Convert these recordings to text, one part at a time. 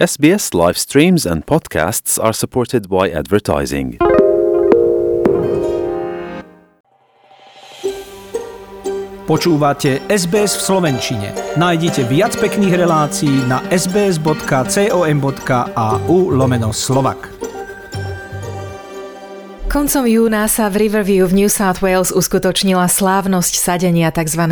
SBS live streams and podcasts are supported by advertising. Počúvate SBS v Slovenčine. Nájdite viac pekných relácií na sbs.com.au lomeno slovak. Koncom júna sa v Riverview v New South Wales uskutočnila slávnosť sadenia tzv.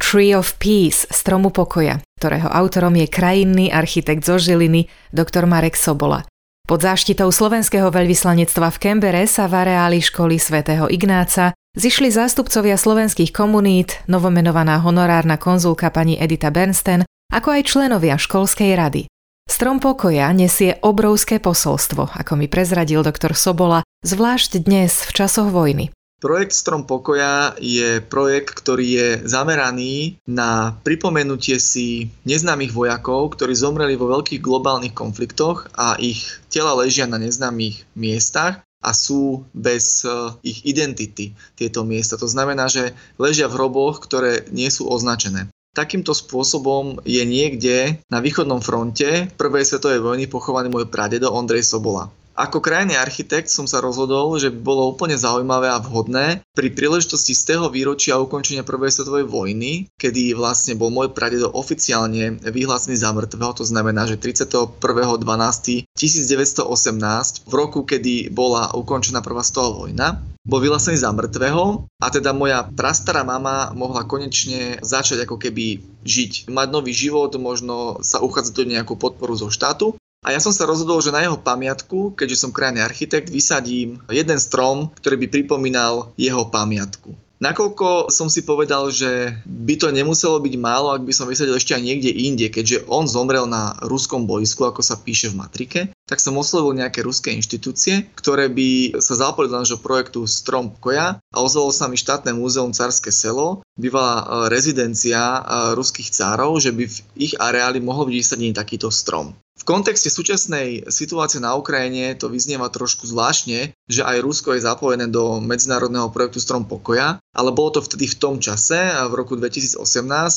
Tree of Peace, stromu pokoja, ktorého autorom je krajinný architekt zo Žiliny, dr. Marek Sobola. Pod záštitou slovenského veľvyslanectva v Kembere sa v areáli školy svätého Ignáca zišli zástupcovia slovenských komunít, novomenovaná honorárna konzulka pani Edita Bernsten, ako aj členovia školskej rady. Strom pokoja nesie obrovské posolstvo, ako mi prezradil doktor Sobola, zvlášť dnes v časoch vojny. Projekt Strom pokoja je projekt, ktorý je zameraný na pripomenutie si neznámych vojakov, ktorí zomreli vo veľkých globálnych konfliktoch a ich tela ležia na neznámych miestach a sú bez e, ich identity tieto miesta. To znamená, že ležia v hroboch, ktoré nie sú označené. Takýmto spôsobom je niekde na východnom fronte prvej svetovej vojny pochovaný môj pradedo Ondrej Sobola. Ako krajný architekt som sa rozhodol, že by bolo úplne zaujímavé a vhodné pri príležitosti z toho výročia ukončenia prvej svetovej vojny, kedy vlastne bol môj pradedo oficiálne vyhlásený za mŕtvého, to znamená, že 31.12.1918 v roku, kedy bola ukončená prvá svetová vojna, bol vyhlásený za mŕtvého a teda moja prastará mama mohla konečne začať ako keby žiť, mať nový život, možno sa uchádzať do nejakú podporu zo štátu. A ja som sa rozhodol, že na jeho pamiatku, keďže som krajný architekt, vysadím jeden strom, ktorý by pripomínal jeho pamiatku. Nakoľko som si povedal, že by to nemuselo byť málo, ak by som vysadil ešte aj niekde inde, keďže on zomrel na ruskom boisku, ako sa píše v matrike, tak som oslovil nejaké ruské inštitúcie, ktoré by sa zapojili do nášho projektu Strom Koja a ozvalo sa mi štátne múzeum Carské selo, bývalá e, rezidencia e, ruských cárov, že by v ich areáli mohol byť vysadený takýto strom. V kontexte súčasnej situácie na Ukrajine to vyznieva trošku zvláštne, že aj Rusko je zapojené do medzinárodného projektu Strom pokoja, ale bolo to vtedy v tom čase, v roku 2018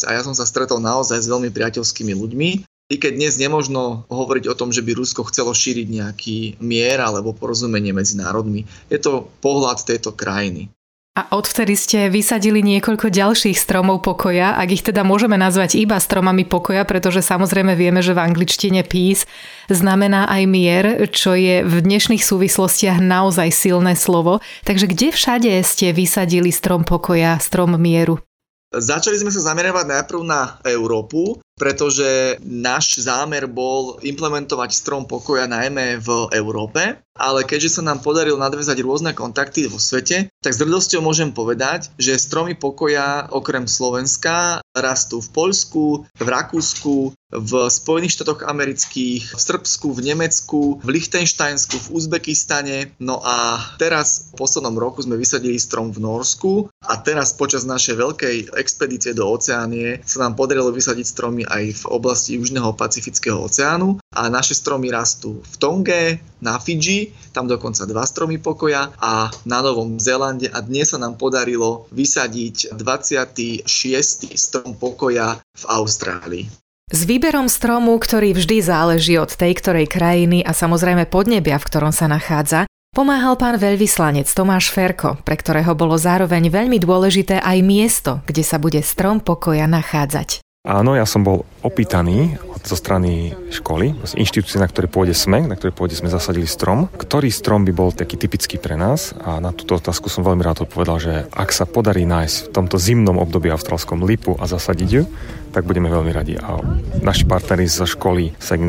a ja som sa stretol naozaj s veľmi priateľskými ľuďmi. I keď dnes nemožno hovoriť o tom, že by Rusko chcelo šíriť nejaký mier alebo porozumenie medzi národmi, je to pohľad tejto krajiny. A odvtedy ste vysadili niekoľko ďalších stromov pokoja, ak ich teda môžeme nazvať iba stromami pokoja, pretože samozrejme vieme, že v angličtine peace znamená aj mier, čo je v dnešných súvislostiach naozaj silné slovo. Takže kde všade ste vysadili strom pokoja, strom mieru? Začali sme sa zameriavať najprv na Európu, pretože náš zámer bol implementovať strom pokoja najmä v Európe, ale keďže sa nám podarilo nadväzať rôzne kontakty vo svete, tak s hrdosťou môžem povedať, že stromy pokoja okrem Slovenska rastú v Poľsku, v Rakúsku, v Spojených štátoch amerických, v Srbsku, v Nemecku, v Lichtensteinsku, v Uzbekistane. No a teraz v poslednom roku sme vysadili strom v Norsku a teraz počas našej veľkej expedície do Oceánie sa nám podarilo vysadiť stromy aj v oblasti Južného Pacifického oceánu a naše stromy rastú v Tonge, na Fidži, tam dokonca dva stromy pokoja a na Novom Zélande a dnes sa nám podarilo vysadiť 26. strom pokoja v Austrálii. S výberom stromu, ktorý vždy záleží od tej ktorej krajiny a samozrejme podnebia, v ktorom sa nachádza, pomáhal pán veľvyslanec Tomáš Ferko, pre ktorého bolo zároveň veľmi dôležité aj miesto, kde sa bude strom pokoja nachádzať. Áno, ja som bol opýtaný zo strany školy, z inštitúcie, na ktorej pôjde sme, na ktorej pôjde sme zasadili strom. Ktorý strom by bol taký typický pre nás? A na túto otázku som veľmi rád odpovedal, že ak sa podarí nájsť v tomto zimnom období australskom lipu a zasadiť ju, tak budeme veľmi radi. A naši partneri zo školy St.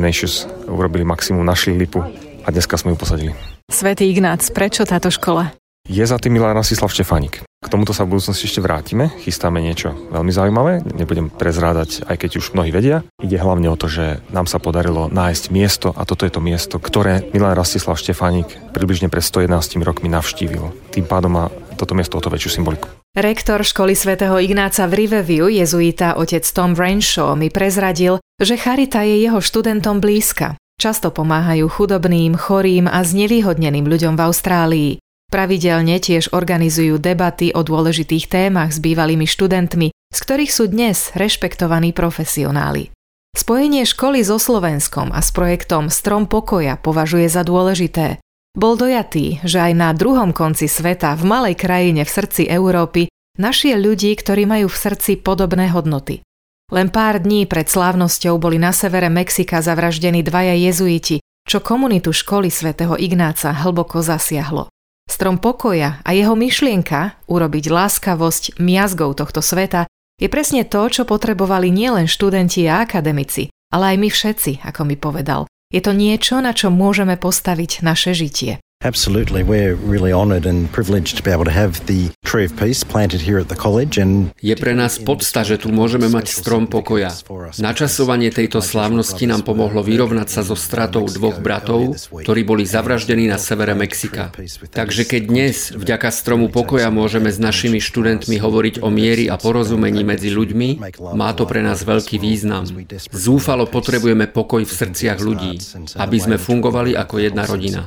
Urobili maximum, našli lipu a dneska sme ju posadili. Svetý Ignác, prečo táto škola? Je za tým Milan Rasislav Štefánik. K tomuto sa v budúcnosti ešte vrátime. Chystáme niečo veľmi zaujímavé, nebudem prezrádať, aj keď už mnohí vedia. Ide hlavne o to, že nám sa podarilo nájsť miesto a toto je to miesto, ktoré Milan Rastislav Štefánik približne pred 111 rokmi navštívil. Tým pádom má toto miesto o to väčšiu symboliku. Rektor školy svätého Ignáca v Riverview, jezuita otec Tom Brainshaw, mi prezradil, že charita je jeho študentom blízka. Často pomáhajú chudobným, chorým a znevýhodneným ľuďom v Austrálii. Pravidelne tiež organizujú debaty o dôležitých témach s bývalými študentmi, z ktorých sú dnes rešpektovaní profesionáli. Spojenie školy so Slovenskom a s projektom Strom pokoja považuje za dôležité. Bol dojatý, že aj na druhom konci sveta, v malej krajine v srdci Európy, našiel ľudí, ktorí majú v srdci podobné hodnoty. Len pár dní pred slávnosťou boli na severe Mexika zavraždení dvaja jezuiti, čo komunitu školy svätého Ignáca hlboko zasiahlo. Strom pokoja a jeho myšlienka urobiť láskavosť miazgou tohto sveta je presne to, čo potrebovali nielen študenti a akademici, ale aj my všetci, ako mi povedal. Je to niečo, na čo môžeme postaviť naše žitie. Absolutely. We're really honoured and privileged to be able to have the Tree of Peace planted here at the college and Je pre nás podsta, že tu môžeme mať strom pokoja. Načasovanie tejto slávnosti nám pomohlo vyrovnať sa so stratou dvoch bratov, ktorí boli zavraždení na severe Mexika. Takže keď dnes vďaka stromu pokoja môžeme s našimi študentmi hovoriť o miery a porozumení medzi ľuďmi, má to pre nás veľký význam. Zúfalo potrebujeme pokoj v srdciach ľudí, aby sme fungovali ako jedna rodina.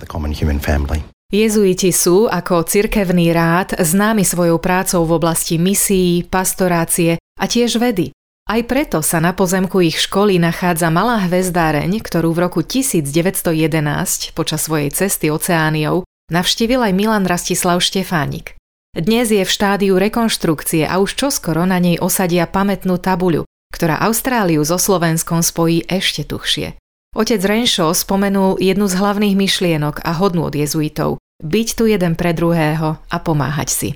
Jezuiti sú ako cirkevný rád známi svojou prácou v oblasti misií, pastorácie a tiež vedy. Aj preto sa na pozemku ich školy nachádza malá hvezdáreň, ktorú v roku 1911 počas svojej cesty oceániou navštívil aj Milan Rastislav Štefánik. Dnes je v štádiu rekonštrukcie a už čoskoro na nej osadia pamätnú tabuľu, ktorá Austráliu so Slovenskom spojí ešte tuchšie. Otec Renšo spomenul jednu z hlavných myšlienok a hodnú od jezuitov. Byť tu jeden pre druhého a pomáhať si.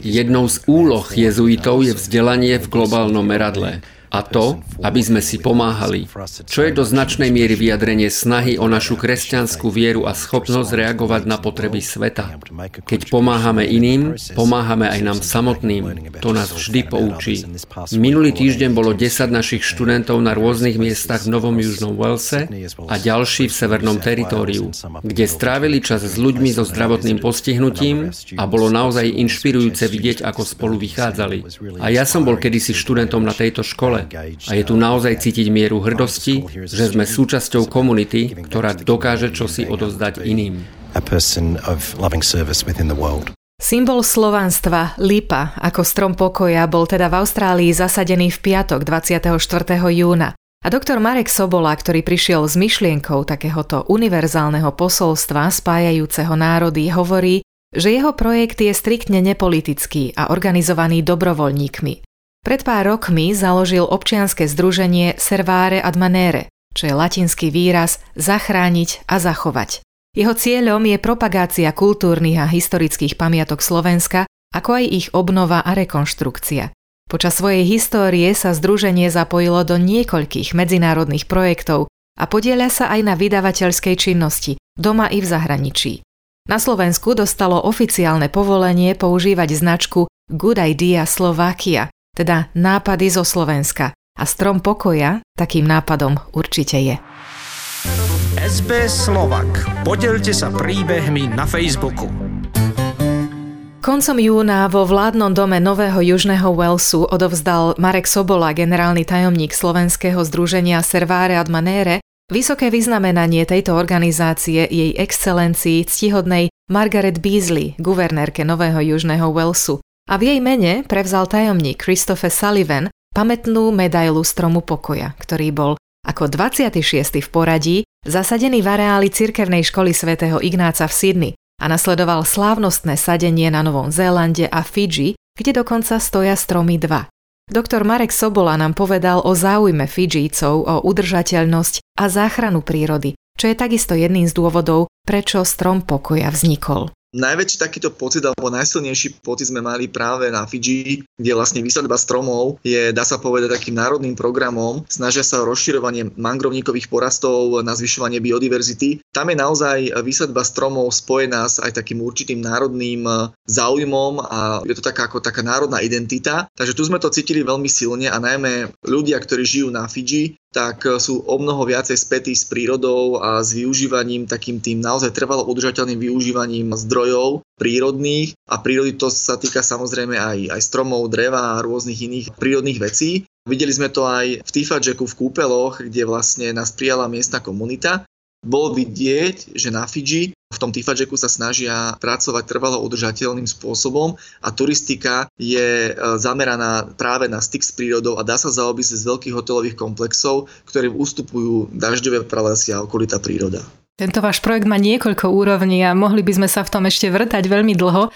Jednou z úloh jezuitov je vzdelanie v globálnom meradle. A to, aby sme si pomáhali, čo je do značnej miery vyjadrenie snahy o našu kresťanskú vieru a schopnosť reagovať na potreby sveta. Keď pomáhame iným, pomáhame aj nám samotným. To nás vždy poučí. Minulý týždeň bolo 10 našich študentov na rôznych miestach v Novom Južnom Walese a ďalší v Severnom teritóriu, kde strávili čas s ľuďmi so zdravotným postihnutím a bolo naozaj inšpirujúce vidieť, ako spolu vychádzali. A ja som bol kedysi študentom na tejto škole škole. A je tu naozaj cítiť mieru hrdosti, že sme súčasťou komunity, ktorá dokáže čosi odozdať iným. Symbol slovanstva, lipa, ako strom pokoja, bol teda v Austrálii zasadený v piatok 24. júna. A doktor Marek Sobola, ktorý prišiel s myšlienkou takéhoto univerzálneho posolstva spájajúceho národy, hovorí, že jeho projekt je striktne nepolitický a organizovaný dobrovoľníkmi. Pred pár rokmi založil občianske združenie Servare ad Manere, čo je latinský výraz zachrániť a zachovať. Jeho cieľom je propagácia kultúrnych a historických pamiatok Slovenska, ako aj ich obnova a rekonštrukcia. Počas svojej histórie sa združenie zapojilo do niekoľkých medzinárodných projektov a podieľa sa aj na vydavateľskej činnosti, doma i v zahraničí. Na Slovensku dostalo oficiálne povolenie používať značku Good Idea Slovakia, teda nápady zo Slovenska. A strom pokoja takým nápadom určite je. SBS Slovak. Podelte sa príbehmi na Facebooku. Koncom júna vo vládnom dome Nového Južného Walesu odovzdal Marek Sobola, generálny tajomník Slovenského združenia Servare ad Manere, vysoké vyznamenanie tejto organizácie jej excelencii ctihodnej Margaret Beasley, guvernérke Nového Južného Walesu, a v jej mene prevzal tajomník Christopher Sullivan pamätnú medailu Stromu pokoja, ktorý bol ako 26. v poradí zasadený v areáli cirkevnej školy svätého Ignáca v Sydney a nasledoval slávnostné sadenie na Novom Zélande a Fidži, kde dokonca stoja stromy dva. Doktor Marek Sobola nám povedal o záujme Fidžícov o udržateľnosť a záchranu prírody, čo je takisto jedným z dôvodov, prečo strom pokoja vznikol. Najväčší takýto pocit alebo najsilnejší pocit sme mali práve na Fidži, kde vlastne výsadba stromov je, dá sa povedať, takým národným programom. Snažia sa o rozširovanie mangrovníkových porastov na zvyšovanie biodiverzity. Tam je naozaj výsadba stromov spojená s aj takým určitým národným záujmom a je to taká ako taká národná identita. Takže tu sme to cítili veľmi silne a najmä ľudia, ktorí žijú na Fidži, tak e, sú o mnoho viacej spätí s prírodou a s využívaním, takým tým naozaj trvalo udržateľným využívaním zdrojov prírodných a prírody to sa týka samozrejme aj, aj stromov, dreva a rôznych iných prírodných vecí. Videli sme to aj v Tifadžeku v kúpeloch, kde vlastne nás prijala miestna komunita. Bolo vidieť, že na Fidži v tom Tifajeku sa snažia pracovať trvalo udržateľným spôsobom a turistika je e, zameraná práve na styk s prírodou a dá sa zaobísť z veľkých hotelových komplexov, ktorým ustupujú dažďové pralesia a okolitá príroda. Tento váš projekt má niekoľko úrovní a mohli by sme sa v tom ešte vrtať veľmi dlho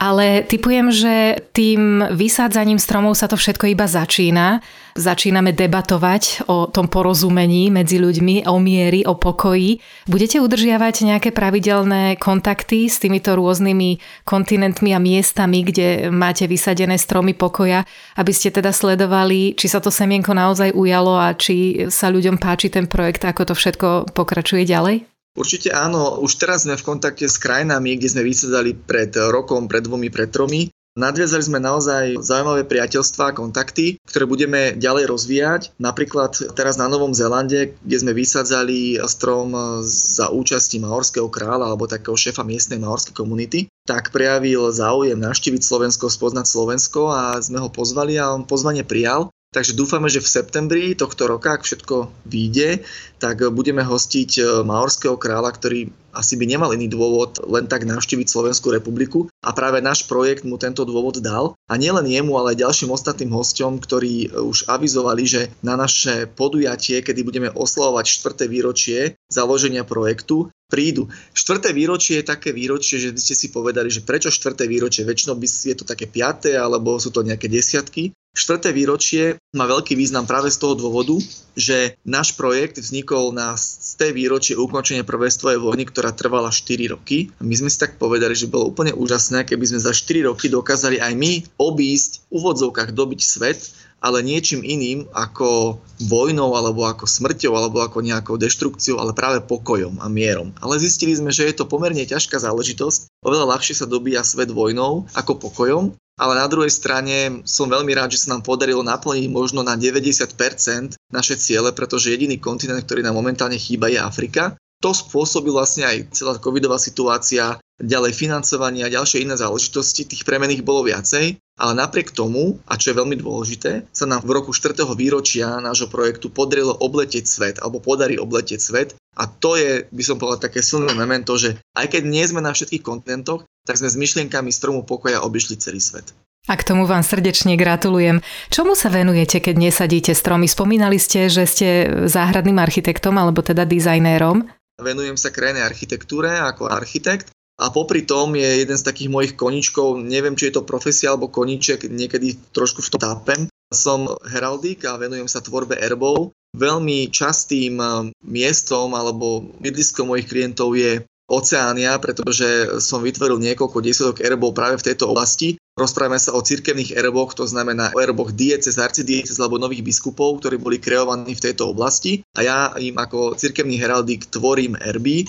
ale typujem, že tým vysádzaním stromov sa to všetko iba začína. Začíname debatovať o tom porozumení medzi ľuďmi, o miery, o pokoji. Budete udržiavať nejaké pravidelné kontakty s týmito rôznymi kontinentmi a miestami, kde máte vysadené stromy pokoja, aby ste teda sledovali, či sa to semienko naozaj ujalo a či sa ľuďom páči ten projekt, ako to všetko pokračuje ďalej? Určite áno, už teraz sme v kontakte s krajinami, kde sme vysedali pred rokom, pred dvomi, pred tromi. Nadviazali sme naozaj zaujímavé priateľstvá a kontakty, ktoré budeme ďalej rozvíjať. Napríklad teraz na Novom Zélande, kde sme vysadzali strom za účasti Maorského kráľa alebo takého šéfa miestnej maorskej komunity, tak prejavil záujem navštíviť Slovensko, spoznať Slovensko a sme ho pozvali a on pozvanie prijal. Takže dúfame, že v septembri tohto roka, ak všetko vyjde, tak budeme hostiť e, Maorského kráľa, ktorý asi by nemal iný dôvod len tak navštíviť Slovenskú republiku a práve náš projekt mu tento dôvod dal. A nielen jemu, ale aj ďalším ostatným hosťom, ktorí e, už avizovali, že na naše podujatie, kedy budeme oslavovať 4. výročie založenia projektu, prídu. Štvrté výročie je také výročie, že by ste si povedali, že prečo štvrté výročie, väčšinou by je to také piaté, alebo sú to nejaké desiatky. Štvrté výročie má veľký význam práve z toho dôvodu, že náš projekt vznikol na té výročie ukončenia prvej svetovej vojny, ktorá trvala 4 roky. My sme si tak povedali, že bolo úplne úžasné, keby sme za 4 roky dokázali aj my obísť v úvodzovkách dobiť svet, ale niečím iným ako vojnou, alebo ako smrťou, alebo ako nejakou deštrukciou, ale práve pokojom a mierom. Ale zistili sme, že je to pomerne ťažká záležitosť. Oveľa ľahšie sa dobíja svet vojnou ako pokojom ale na druhej strane som veľmi rád, že sa nám podarilo naplniť možno na 90% naše ciele, pretože jediný kontinent, ktorý nám momentálne chýba, je Afrika. To spôsobil vlastne aj celá covidová situácia, ďalej financovanie a ďalšie iné záležitosti, tých premených bolo viacej, ale napriek tomu, a čo je veľmi dôležité, sa nám v roku 4. výročia nášho projektu podarilo obletieť svet, alebo podarí obletieť svet a to je, by som povedal, také silné memento, že aj keď nie sme na všetkých kontinentoch, tak sme s myšlienkami stromu pokoja obišli celý svet. A k tomu vám srdečne gratulujem. Čomu sa venujete, keď nesadíte stromy? Spomínali ste, že ste záhradným architektom alebo teda dizajnérom. Venujem sa krajnej architektúre ako architekt a popri tom je jeden z takých mojich koničkov, neviem, či je to profesia alebo koniček, niekedy trošku v tom tápem. Som heraldik a venujem sa tvorbe erbov. Veľmi častým miestom alebo bydliskom mojich klientov je Oceánia, pretože som vytvoril niekoľko desiatok erbov práve v tejto oblasti. Rozprávame sa o cirkevných erboch, to znamená o erboch diecez, arcidiecez alebo nových biskupov, ktorí boli kreovaní v tejto oblasti. A ja im ako cirkevný heraldik tvorím erby.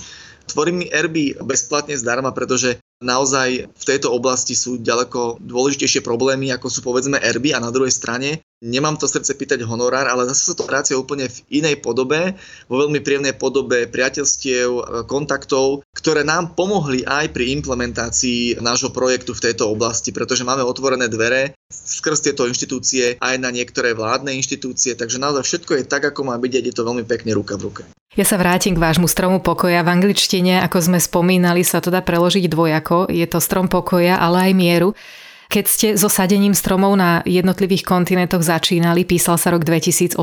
Tvorím erby bezplatne zdarma, pretože naozaj v tejto oblasti sú ďaleko dôležitejšie problémy, ako sú povedzme erby a na druhej strane nemám to srdce pýtať honorár, ale zase sa to prácia úplne v inej podobe, vo veľmi príjemnej podobe priateľstiev, e, kontaktov, ktoré nám pomohli aj pri implementácii nášho projektu v tejto oblasti, pretože máme otvorené dvere skrz tieto inštitúcie aj na niektoré vládne inštitúcie, takže naozaj všetko je tak, ako má byť, je to veľmi pekne ruka v ruke. Ja sa vrátim k vášmu stromu pokoja. V angličtine, ako sme spomínali, sa to dá preložiť dvojako. Je to strom pokoja, ale aj mieru. Keď ste so sadením stromov na jednotlivých kontinentoch začínali, písal sa rok 2018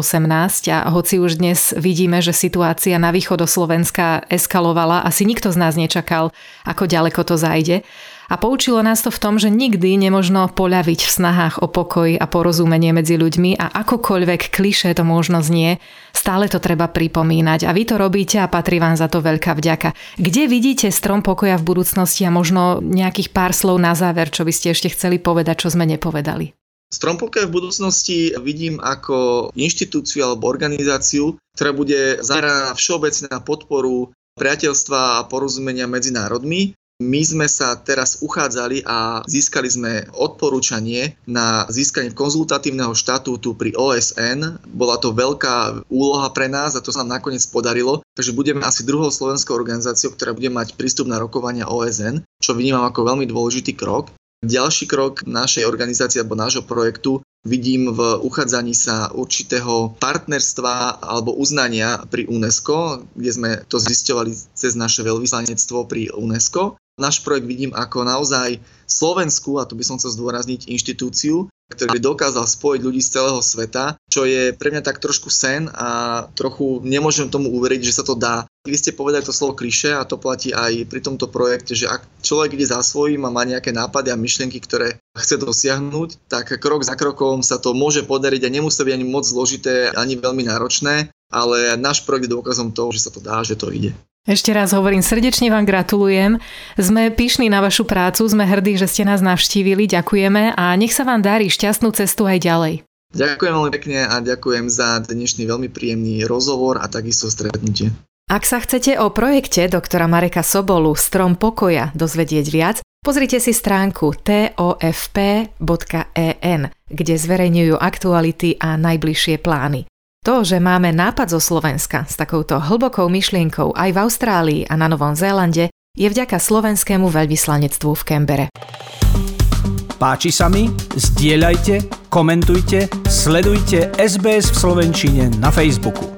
a hoci už dnes vidíme, že situácia na východ Slovenska eskalovala, asi nikto z nás nečakal, ako ďaleko to zajde. A poučilo nás to v tom, že nikdy nemožno poľaviť v snahách o pokoj a porozumenie medzi ľuďmi a akokoľvek kliše to možno znie, stále to treba pripomínať a vy to robíte a patrí vám za to veľká vďaka. Kde vidíte strom pokoja v budúcnosti a možno nejakých pár slov na záver, čo by ste ešte chceli povedať, čo sme nepovedali? Strom pokoja v budúcnosti vidím ako inštitúciu alebo organizáciu, ktorá bude zameraná všeobecne na podporu priateľstva a porozumenia medzi národmi my sme sa teraz uchádzali a získali sme odporúčanie na získanie konzultatívneho štatútu pri OSN. Bola to veľká úloha pre nás a to sa nám nakoniec podarilo. Takže budeme asi druhou slovenskou organizáciou, ktorá bude mať prístup na rokovania OSN, čo vnímam ako veľmi dôležitý krok. Ďalší krok našej organizácie alebo nášho projektu vidím v uchádzaní sa určitého partnerstva alebo uznania pri UNESCO, kde sme to zisťovali cez naše veľvyslanectvo pri UNESCO. Náš projekt vidím ako naozaj Slovensku, a to by som chcel zdôrazniť, inštitúciu, ktorý by dokázal spojiť ľudí z celého sveta, čo je pre mňa tak trošku sen a trochu nemôžem tomu uveriť, že sa to dá. Vy ste povedali to slovo kliše a to platí aj pri tomto projekte, že ak človek ide za svojím a má nejaké nápady a myšlienky, ktoré chce dosiahnuť, tak krok za krokom sa to môže podariť a nemusí byť ani moc zložité, ani veľmi náročné, ale náš projekt je dôkazom toho, že sa to dá, že to ide. Ešte raz hovorím, srdečne vám gratulujem. Sme pyšní na vašu prácu, sme hrdí, že ste nás navštívili, ďakujeme a nech sa vám darí šťastnú cestu aj ďalej. Ďakujem veľmi pekne a ďakujem za dnešný veľmi príjemný rozhovor a takisto stretnutie. Ak sa chcete o projekte doktora Mareka Sobolu Strom pokoja dozvedieť viac, pozrite si stránku tofp.en, kde zverejňujú aktuality a najbližšie plány. To, že máme nápad zo Slovenska s takouto hlbokou myšlienkou aj v Austrálii a na Novom Zélande, je vďaka slovenskému veľvyslanectvu v Kembere. Páči sa mi? Zdieľajte, komentujte, sledujte SBS v Slovenčine na Facebooku.